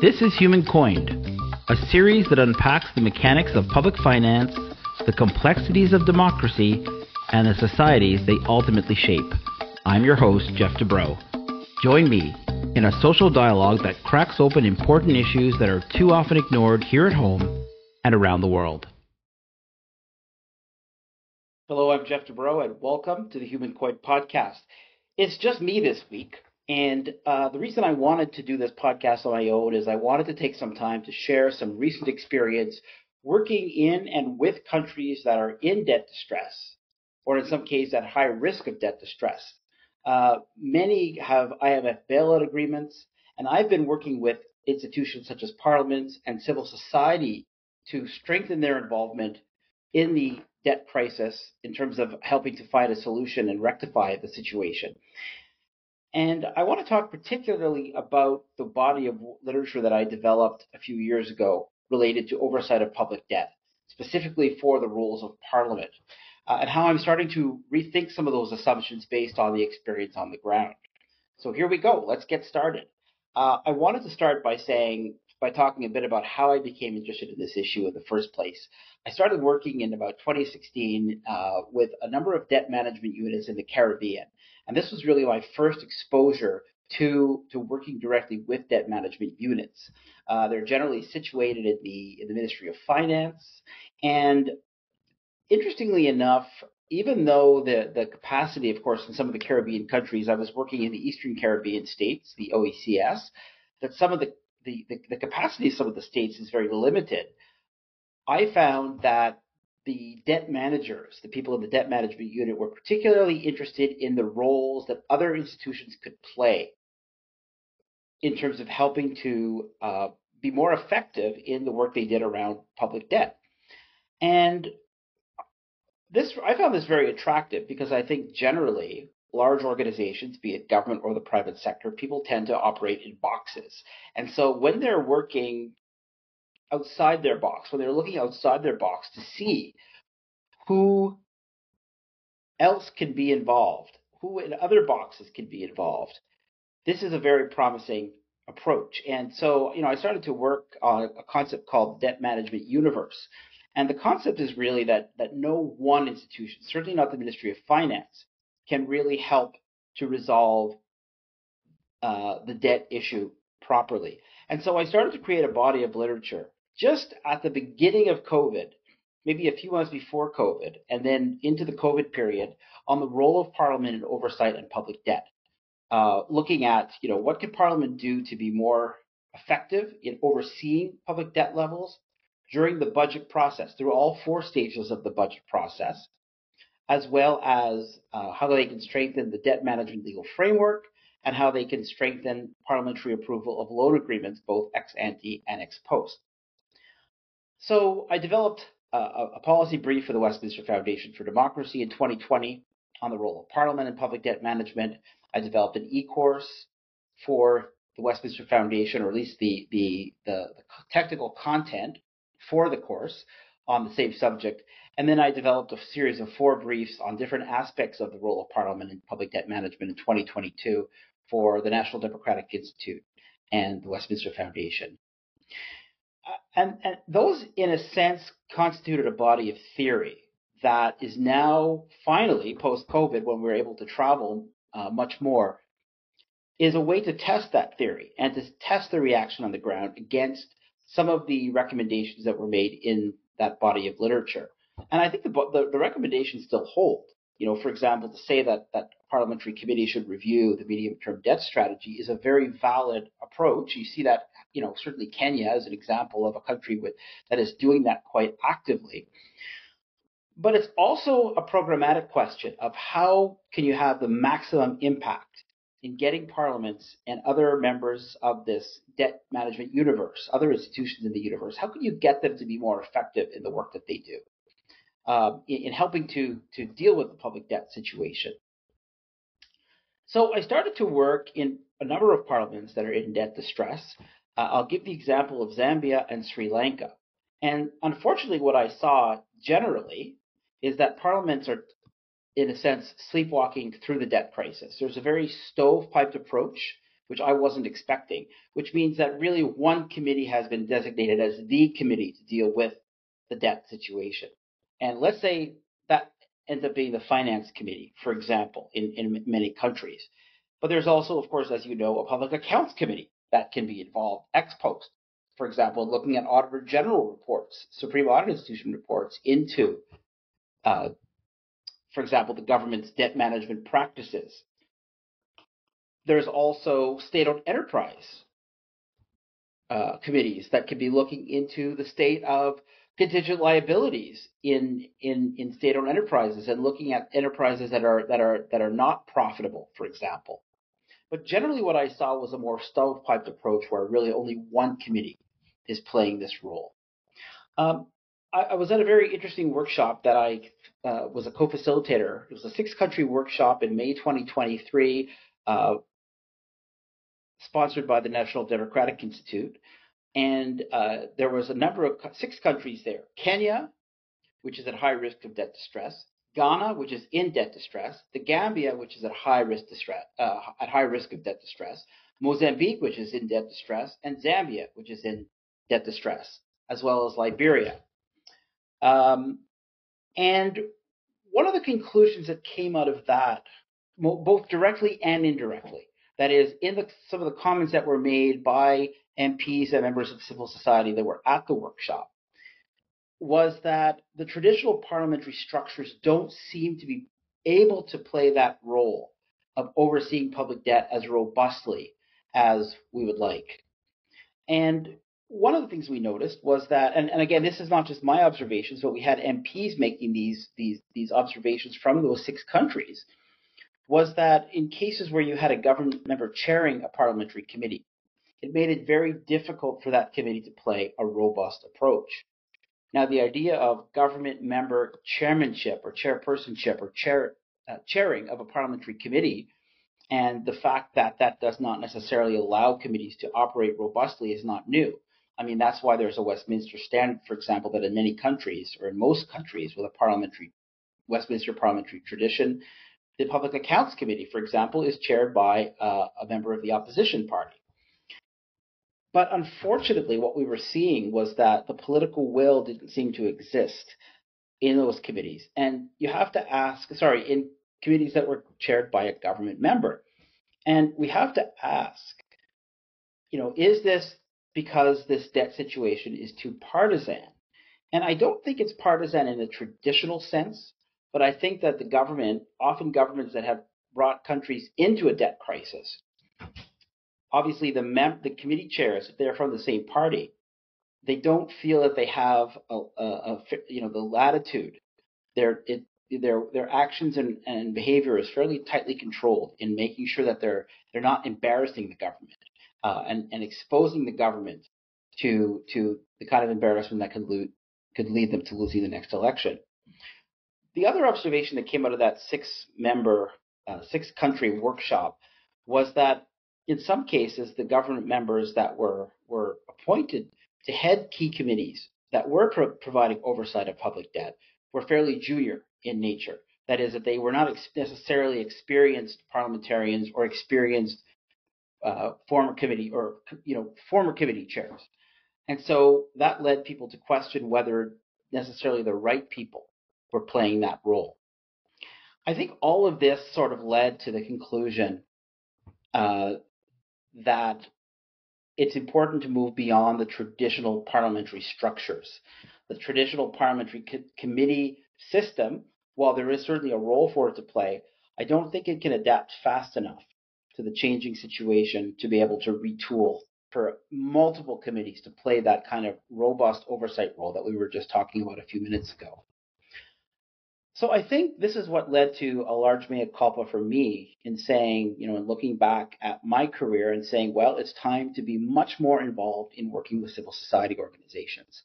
This is Human Coined, a series that unpacks the mechanics of public finance, the complexities of democracy, and the societies they ultimately shape. I'm your host, Geoff Dubrow. Join me in a social dialogue that cracks open important issues that are too often ignored here at home and around the world. Hello, I'm Geoff Dubrow, and welcome to the Human Coined podcast. It's just me this week. And uh, the reason I wanted to do this podcast on my own is I wanted to take some time to share some recent experience working in and with countries that are in debt distress, or in some cases at high risk of debt distress. Uh, many have IMF bailout agreements, and I've been working with institutions such as parliaments and civil society to strengthen their involvement in the debt crisis in terms of helping to find a solution and rectify the situation. And I want to talk particularly about the body of literature that I developed a few years ago related to oversight of public debt, specifically for the rules of parliament, uh, and how I'm starting to rethink some of those assumptions based on the experience on the ground. So here we go. Let's get started. Uh, I wanted to start by saying, by talking a bit about how I became interested in this issue in the first place. I started working in about 2016 uh, with a number of debt management units in the Caribbean. And this was really my first exposure to, to working directly with debt management units. Uh, they're generally situated in the, in the Ministry of Finance. And interestingly enough, even though the, the capacity, of course, in some of the Caribbean countries, I was working in the Eastern Caribbean states, the OECS, that some of the, the, the, the capacity of some of the states is very limited. I found that the debt managers, the people in the debt management unit, were particularly interested in the roles that other institutions could play in terms of helping to uh, be more effective in the work they did around public debt. And this, I found this very attractive because I think generally large organizations, be it government or the private sector, people tend to operate in boxes. And so when they're working outside their box, when they're looking outside their box to see who else can be involved, who in other boxes can be involved, this is a very promising approach. And so, you know, I started to work on a concept called debt management universe. And the concept is really that that no one institution, certainly not the Ministry of Finance, can really help to resolve uh, the debt issue properly. And so I started to create a body of literature just at the beginning of COVID, maybe a few months before COVID, and then into the COVID period on the role of Parliament in oversight and public debt. Uh, looking at, you know, what can Parliament do to be more effective in overseeing public debt levels during the budget process, through all four stages of the budget process, as well as uh, how they can strengthen the debt management legal framework and how they can strengthen parliamentary approval of loan agreements, both ex ante and ex post. So I developed a, a, policy brief for the Westminster Foundation for Democracy in 2020 on the role of Parliament in public debt management. I developed an e-course for the Westminster Foundation, or at least the, the, the, the technical content for the course on the same subject. And then I developed a series of four briefs on different aspects of the role of Parliament in public debt management in 2022 for the National Democratic Institute and the Westminster Foundation and, and those, in a sense, constituted a body of theory that is now finally post COVID, when we're able to travel uh, much more, is a way to test that theory and to test the reaction on the ground against some of the recommendations that were made in that body of literature. And I think the, the, the recommendations still hold. You know, for example, to say that that parliamentary committee should review the medium-term debt strategy is a very valid approach. You see that, you know, certainly Kenya is an example of a country with, that is doing that quite actively. But it's also a programmatic question of how can you have the maximum impact in getting parliaments and other members of this debt management universe, other institutions in the universe, how can you get them to be more effective in the work that they do? Uh, in, in, helping to, to deal with the public debt situation. So I started to work in a number of parliaments that are in debt distress. Uh, I'll give the example of Zambia and Sri Lanka. And unfortunately, what I saw generally is that parliaments are, in a sense, sleepwalking through the debt crisis. There's a very stovepiped approach which I wasn't expecting, which means that really one committee has been designated as the committee to deal with the debt situation. And let's say that ends up being the finance committee, for example, in, in many countries. But there's also, of course, as you know, a public accounts committee that can be involved ex post. For example, looking at Auditor General reports, Supreme Audit Institution reports into, uh, for example, the government's debt management practices there's also state-owned enterprise uh, committees that could be looking into the state of contingent liabilities in in in state-owned enterprises and looking at enterprises that are that are that are not profitable, for example. But generally, what I saw was a more stovepiped approach where really only one committee is playing this role. Um, I, I, was at a very interesting workshop that I uh, was a co-facilitator. It was a six-country workshop in May 2023. Uh, sponsored by the National Democratic Institute. And uh, there was a number of six countries there. Kenya, which is at high risk of debt distress, Ghana, which is in debt distress, the Gambia, which is at high risk distress, uh, at high risk of debt distress, Mozambique, which is in debt distress, and Zambia, which is in debt distress, as well as Liberia. Um, and one of the conclusions that came out of that, both directly and indirectly, that is, in the, some of the comments that were made by MPs and members of civil society that were at the workshop, was that the traditional parliamentary structures don't seem to be able to play that role of overseeing public debt as robustly as we would like. And one of the things we noticed was that, and, and, again, this is not just my observations, but we had MPs making these these these observations from those six countries, was that in cases where you had a government member chairing a parliamentary committee, it made it very difficult for that committee to play a robust approach. Now, the idea of government member chairmanship or chairpersonship or chair, uh, chairing of a parliamentary committee and the fact that that does not necessarily allow committees to operate robustly is not new. I mean, that's why there's a Westminster standard, for example, that in many countries or in most countries with a parliamentary Westminster parliamentary tradition, the Public Accounts Committee, for example, is chaired by uh, a member of the opposition party. But unfortunately, what we were seeing was that the political will didn't seem to exist in those committees. And you have to ask, sorry, in committees that were chaired by a government member. And we have to ask, you know, is this because this debt situation is too partisan? And I don't think it's partisan in a traditional sense. But I think that the government, often governments that have brought countries into a debt crisis, obviously the mem- the committee chairs, if they're from the same party, they don't feel that they have a, a, a you know the latitude. Their it, their their actions and, and behavior is fairly tightly controlled in making sure that they're they're not embarrassing the government uh, and and exposing the government to to the kind of embarrassment that could lo- could lead them to losing the next election. The other observation that came out of that six member, uh, six country workshop was that in some cases, the government members that were, were appointed to head key committees that were pro- providing oversight of public debt were fairly junior in nature. That is, that they were not ex- necessarily experienced parliamentarians or experienced uh, former committee or you know former committee chairs, and so that led people to question whether necessarily the right people were playing that role. I think all of this sort of led to the conclusion uh, that it's important to move beyond the traditional parliamentary structures. The traditional parliamentary co- committee system, while there is certainly a role for it to play, I don't think it can adapt fast enough to the changing situation to be able to retool for multiple committees to play that kind of robust oversight role that we were just talking about a few minutes ago. So I think this is what led to a large mea culpa for me in saying, you know, in looking back at my career and saying, well, it's time to be much more involved in working with civil society organizations.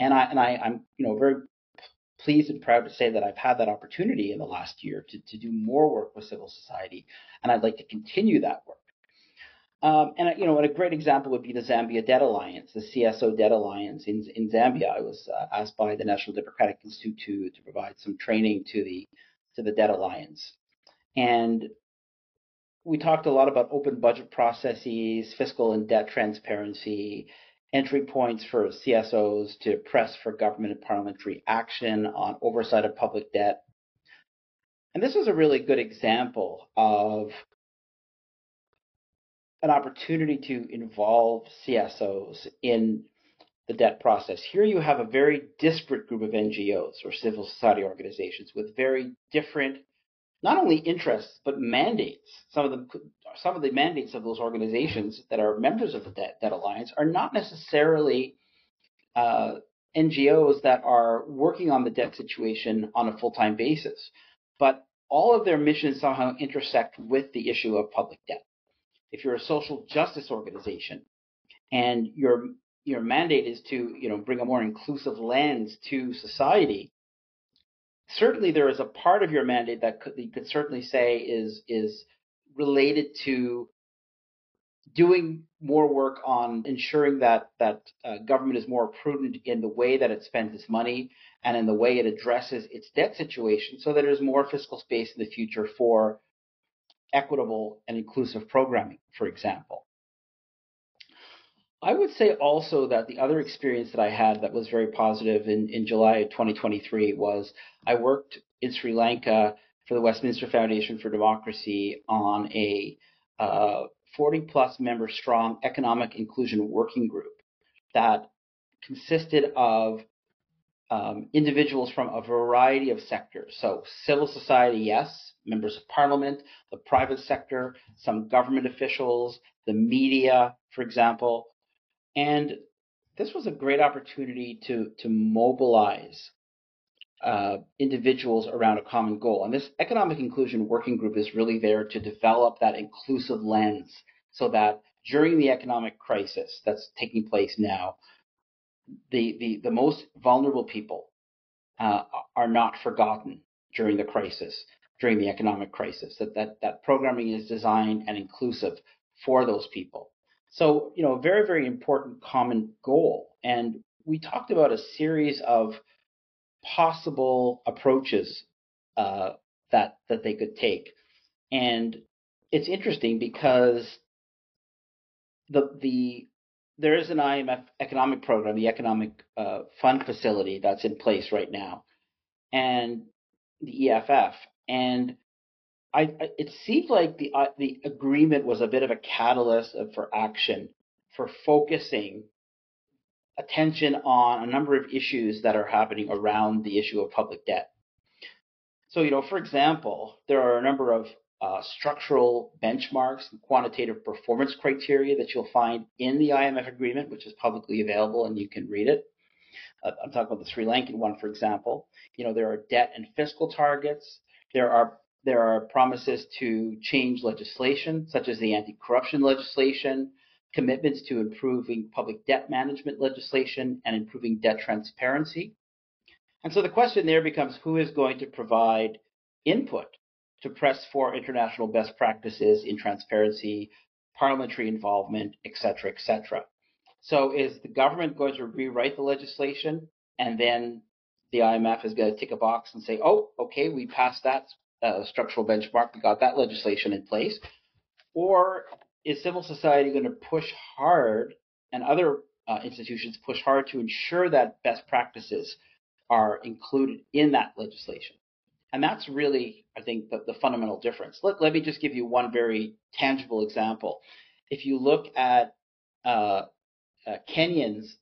And I and I, I'm, you know, very pleased and proud to say that I've had that opportunity in the last year to, to do more work with civil society, and I'd like to continue that work. Um, and you know, a great example would be the Zambia Debt Alliance, the CSO Debt Alliance in in Zambia. I was uh, asked by the National Democratic Institute to to provide some training to the to the Debt Alliance, and we talked a lot about open budget processes, fiscal and debt transparency, entry points for CSOs to press for government and parliamentary action on oversight of public debt. And this was a really good example of an opportunity to involve CSOs in the debt process. Here you have a very disparate group of NGOs or civil society organizations with very different not only interests but mandates. Some of them, some of the mandates of those organizations that are members of the Debt, Debt Alliance are not necessarily uh, NGOs that are working on the debt situation on a full-time basis, but all of their missions somehow intersect with the issue of public debt. If you're a social justice organization and your your mandate is to you know bring a more inclusive lens to society, certainly there is a part of your mandate that could, you could certainly say is is related to doing more work on ensuring that that uh, government is more prudent in the way that it spends its money and in the way it addresses its debt situation so that there's more fiscal space in the future for equitable and inclusive programming for example I would say also that the other experience that I had that was very positive in, in July of 2023 was I worked in Sri Lanka for the Westminster Foundation for Democracy on a uh, 40 plus member strong economic inclusion working group that consisted of um, individuals from a variety of sectors. So, civil society, yes, members of parliament, the private sector, some government officials, the media, for example, and this was a great opportunity to, to mobilize uh, individuals around a common goal. And this economic inclusion working group is really there to develop that inclusive lens so that during the economic crisis that's taking place now, the, the, the most vulnerable people uh, are not forgotten during the crisis, during the economic crisis, that, that, that programming is designed and inclusive for those people. So, you know, a very, very important common goal. And we talked about a series of possible approaches uh, that that they could take. And it's interesting because the the there is an IMF economic program, the economic uh, fund facility that's in place right now, and the EFF. And I, I it seemed like the uh, the agreement was a bit of a catalyst for action, for focusing attention on a number of issues that are happening around the issue of public debt. So, you know, for example, there are a number of uh, structural benchmarks and quantitative performance criteria that you'll find in the IMF agreement, which is publicly available and you can read it. Uh, I'm talking about the Sri Lankan one, for example. You know, there are debt and fiscal targets. There are there are promises to change legislation, such as the anti corruption legislation, commitments to improving public debt management legislation, and improving debt transparency. And so the question there becomes who is going to provide input to press for international best practices in transparency, parliamentary involvement, et cetera, et cetera. So is the government going to rewrite the legislation and then the IMF is going to tick a box and say, oh, okay, we passed that uh, structural benchmark. We got that legislation in place. Or is civil society going to push hard and other uh, institutions push hard to ensure that best practices are included in that legislation? And that's really, I think, the, the fundamental difference. Let, let me just give you one very tangible example. If you look at uh, uh, Kenyan's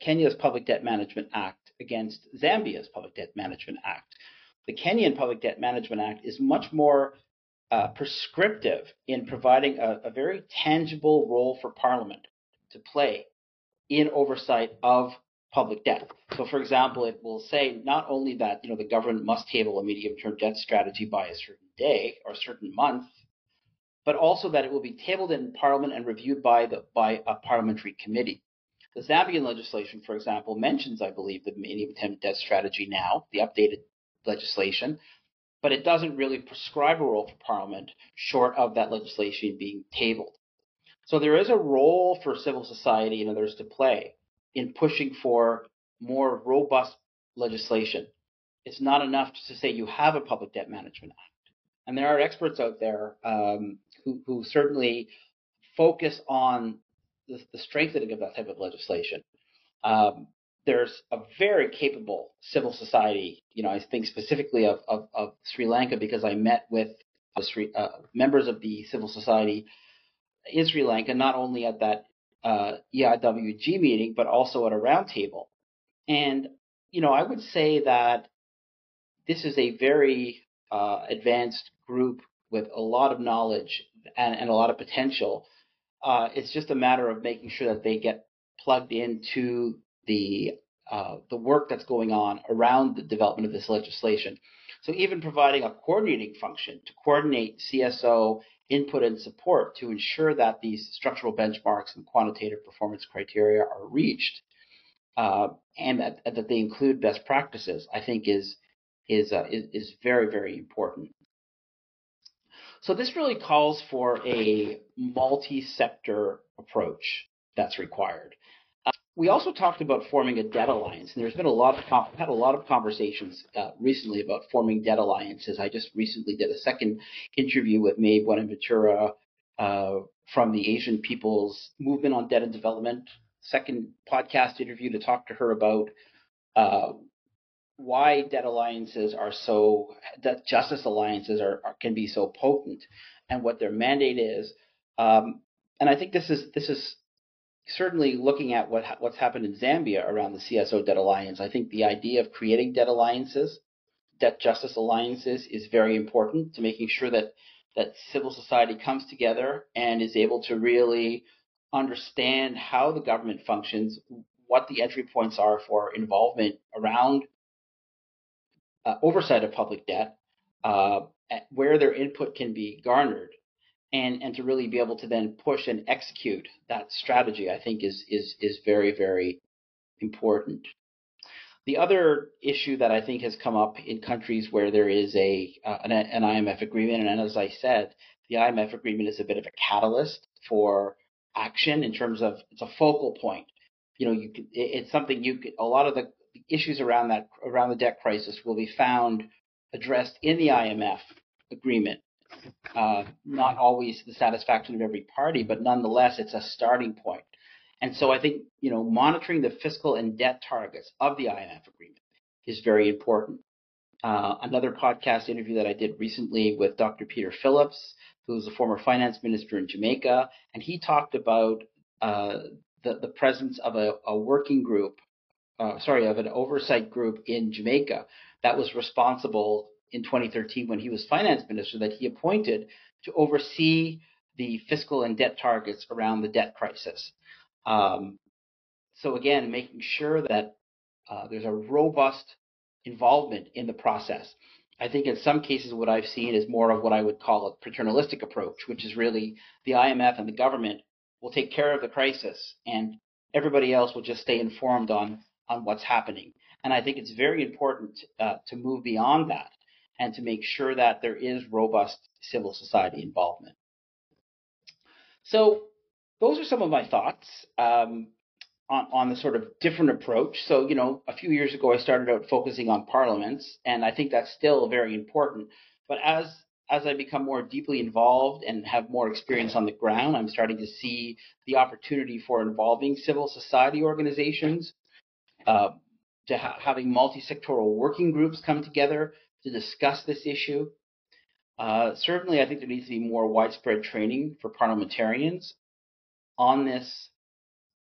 Kenya's Public Debt Management Act against Zambia's Public Debt Management Act, the Kenyan Public Debt Management Act is much more uh, prescriptive in providing a, a very tangible role for Parliament to play in oversight of public debt. So, for example, it will say not only that you know the government must table a medium-term debt strategy by a certain day or a certain month, but also that it will be tabled in Parliament and reviewed by the by a parliamentary committee. The Zambian legislation, for example, mentions, I believe, the medium-term debt strategy now, the updated legislation, but it doesn't really prescribe a role for Parliament short of that legislation being tabled. So there is a role for civil society and others to play in pushing for more robust legislation. It's not enough to say you have a public debt management act and there are experts out there um, who, who certainly focus on the, the, strengthening of that type of legislation. Um, there's a very capable civil society. You know, I think specifically of, of, of Sri Lanka because I met with Sri, uh, members of the civil society in Sri Lanka, not only at that uh, EIWG meeting, but also at a roundtable. And, you know, I would say that this is a very uh, advanced group with a lot of knowledge and, and a lot of potential. Uh, it's just a matter of making sure that they get plugged into the uh, the work that's going on around the development of this legislation. So even providing a coordinating function to coordinate CSO input and support to ensure that these structural benchmarks and quantitative performance criteria are reached uh, and that, that, they include best practices, I think is is, uh, is, is very very important. So this really calls for a multi-sector approach that's required we also talked about forming a debt alliance, and there's been a lot of com- had a lot of conversations uh, recently about forming debt alliances. I just recently did a second interview with Mae Buenaventura uh, from the Asian People's Movement on Debt and Development. Second podcast interview to talk to her about uh, why debt alliances are so debt justice alliances are, are, can be so potent and what their mandate is. Um, and I think this is this is certainly looking at what what's happened in Zambia around the CSO debt alliance, I think the idea of creating debt alliances, debt justice alliances, is very important to making sure that that civil society comes together and is able to really understand how the government functions, what the entry points are for involvement around uh, oversight of public debt, uh, where their input can be garnered, and and to really be able to then push and execute that strategy, I think is is is very very important. The other issue that I think has come up in countries where there is a uh, an, an IMF agreement, and as I said, the IMF agreement is a bit of a catalyst for action in terms of it's a focal point. You know, you it's something you could, a lot of the issues around that around the debt crisis will be found addressed in the IMF agreement uh, not always the satisfaction of every party, but nonetheless, it's a starting point. And so I think, you know, monitoring the fiscal and debt targets of the IMF agreement is very important. Uh, another podcast interview that I did recently with Dr. Peter Phillips, who's a former finance minister in Jamaica, and he talked about uh, the, the presence of a, a working group, uh, sorry, of an oversight group in Jamaica that was responsible in 2013 when he was finance minister that he appointed to oversee the fiscal and debt targets around the debt crisis. Um, so again, making sure that uh, there's a robust involvement in the process. I think in some cases what I've seen is more of what I would call a paternalistic approach, which is really the IMF and the government will take care of the crisis and everybody else will just stay informed on on what's happening. And I think it's very important uh, to move beyond that and to make sure that there is robust civil society involvement. So those are some of my thoughts um, on, on the sort of different approach. So, you know, a few years ago, I started out focusing on parliaments, and I think that's still very important. But as as I become more deeply involved and have more experience on the ground, I'm starting to see the opportunity for involving civil society organizations, uh, to ha- having multi-sectoral working groups come together to discuss this issue. Uh, certainly, I think there needs to be more widespread training for parliamentarians on this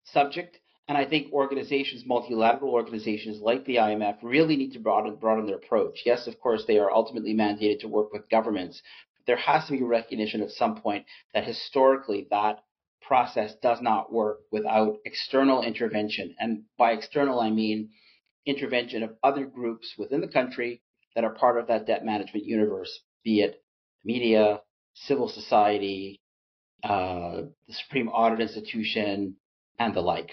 subject. And I think organizations, multilateral organizations like the IMF, really need to broaden, broaden their approach. Yes, of course, they are ultimately mandated to work with governments. But there has to be recognition at some point that historically that process does not work without external intervention. And by external, I mean intervention of other groups within the country that are part of that debt management universe, be it media, civil society, uh, the Supreme Audit Institution, and the like.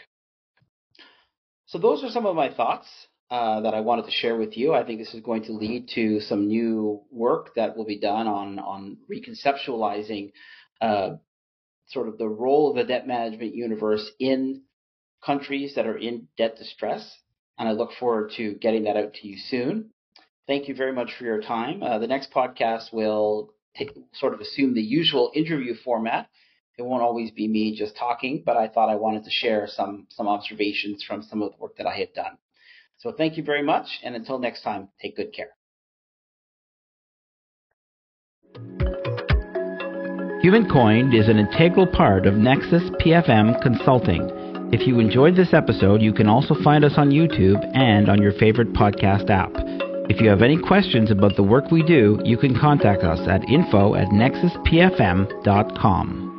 So those are some of my thoughts uh, that I wanted to share with you. I think this is going to lead to some new work that will be done on on reconceptualizing uh, sort of the role of the debt management universe in countries that are in debt distress. And I look forward to getting that out to you soon. Thank you very much for your time. Uh, the next podcast will take, sort of assume the usual interview format. It won't always be me just talking, but I thought I wanted to share some some observations from some of the work that I have done. So thank you very much, and until next time, take good care. Human Coined is an integral part of Nexus PFM Consulting. If you enjoyed this episode, you can also find us on YouTube and on your favorite podcast app. If you have any questions about the work we do, you can contact us at info at nexuspfm.com.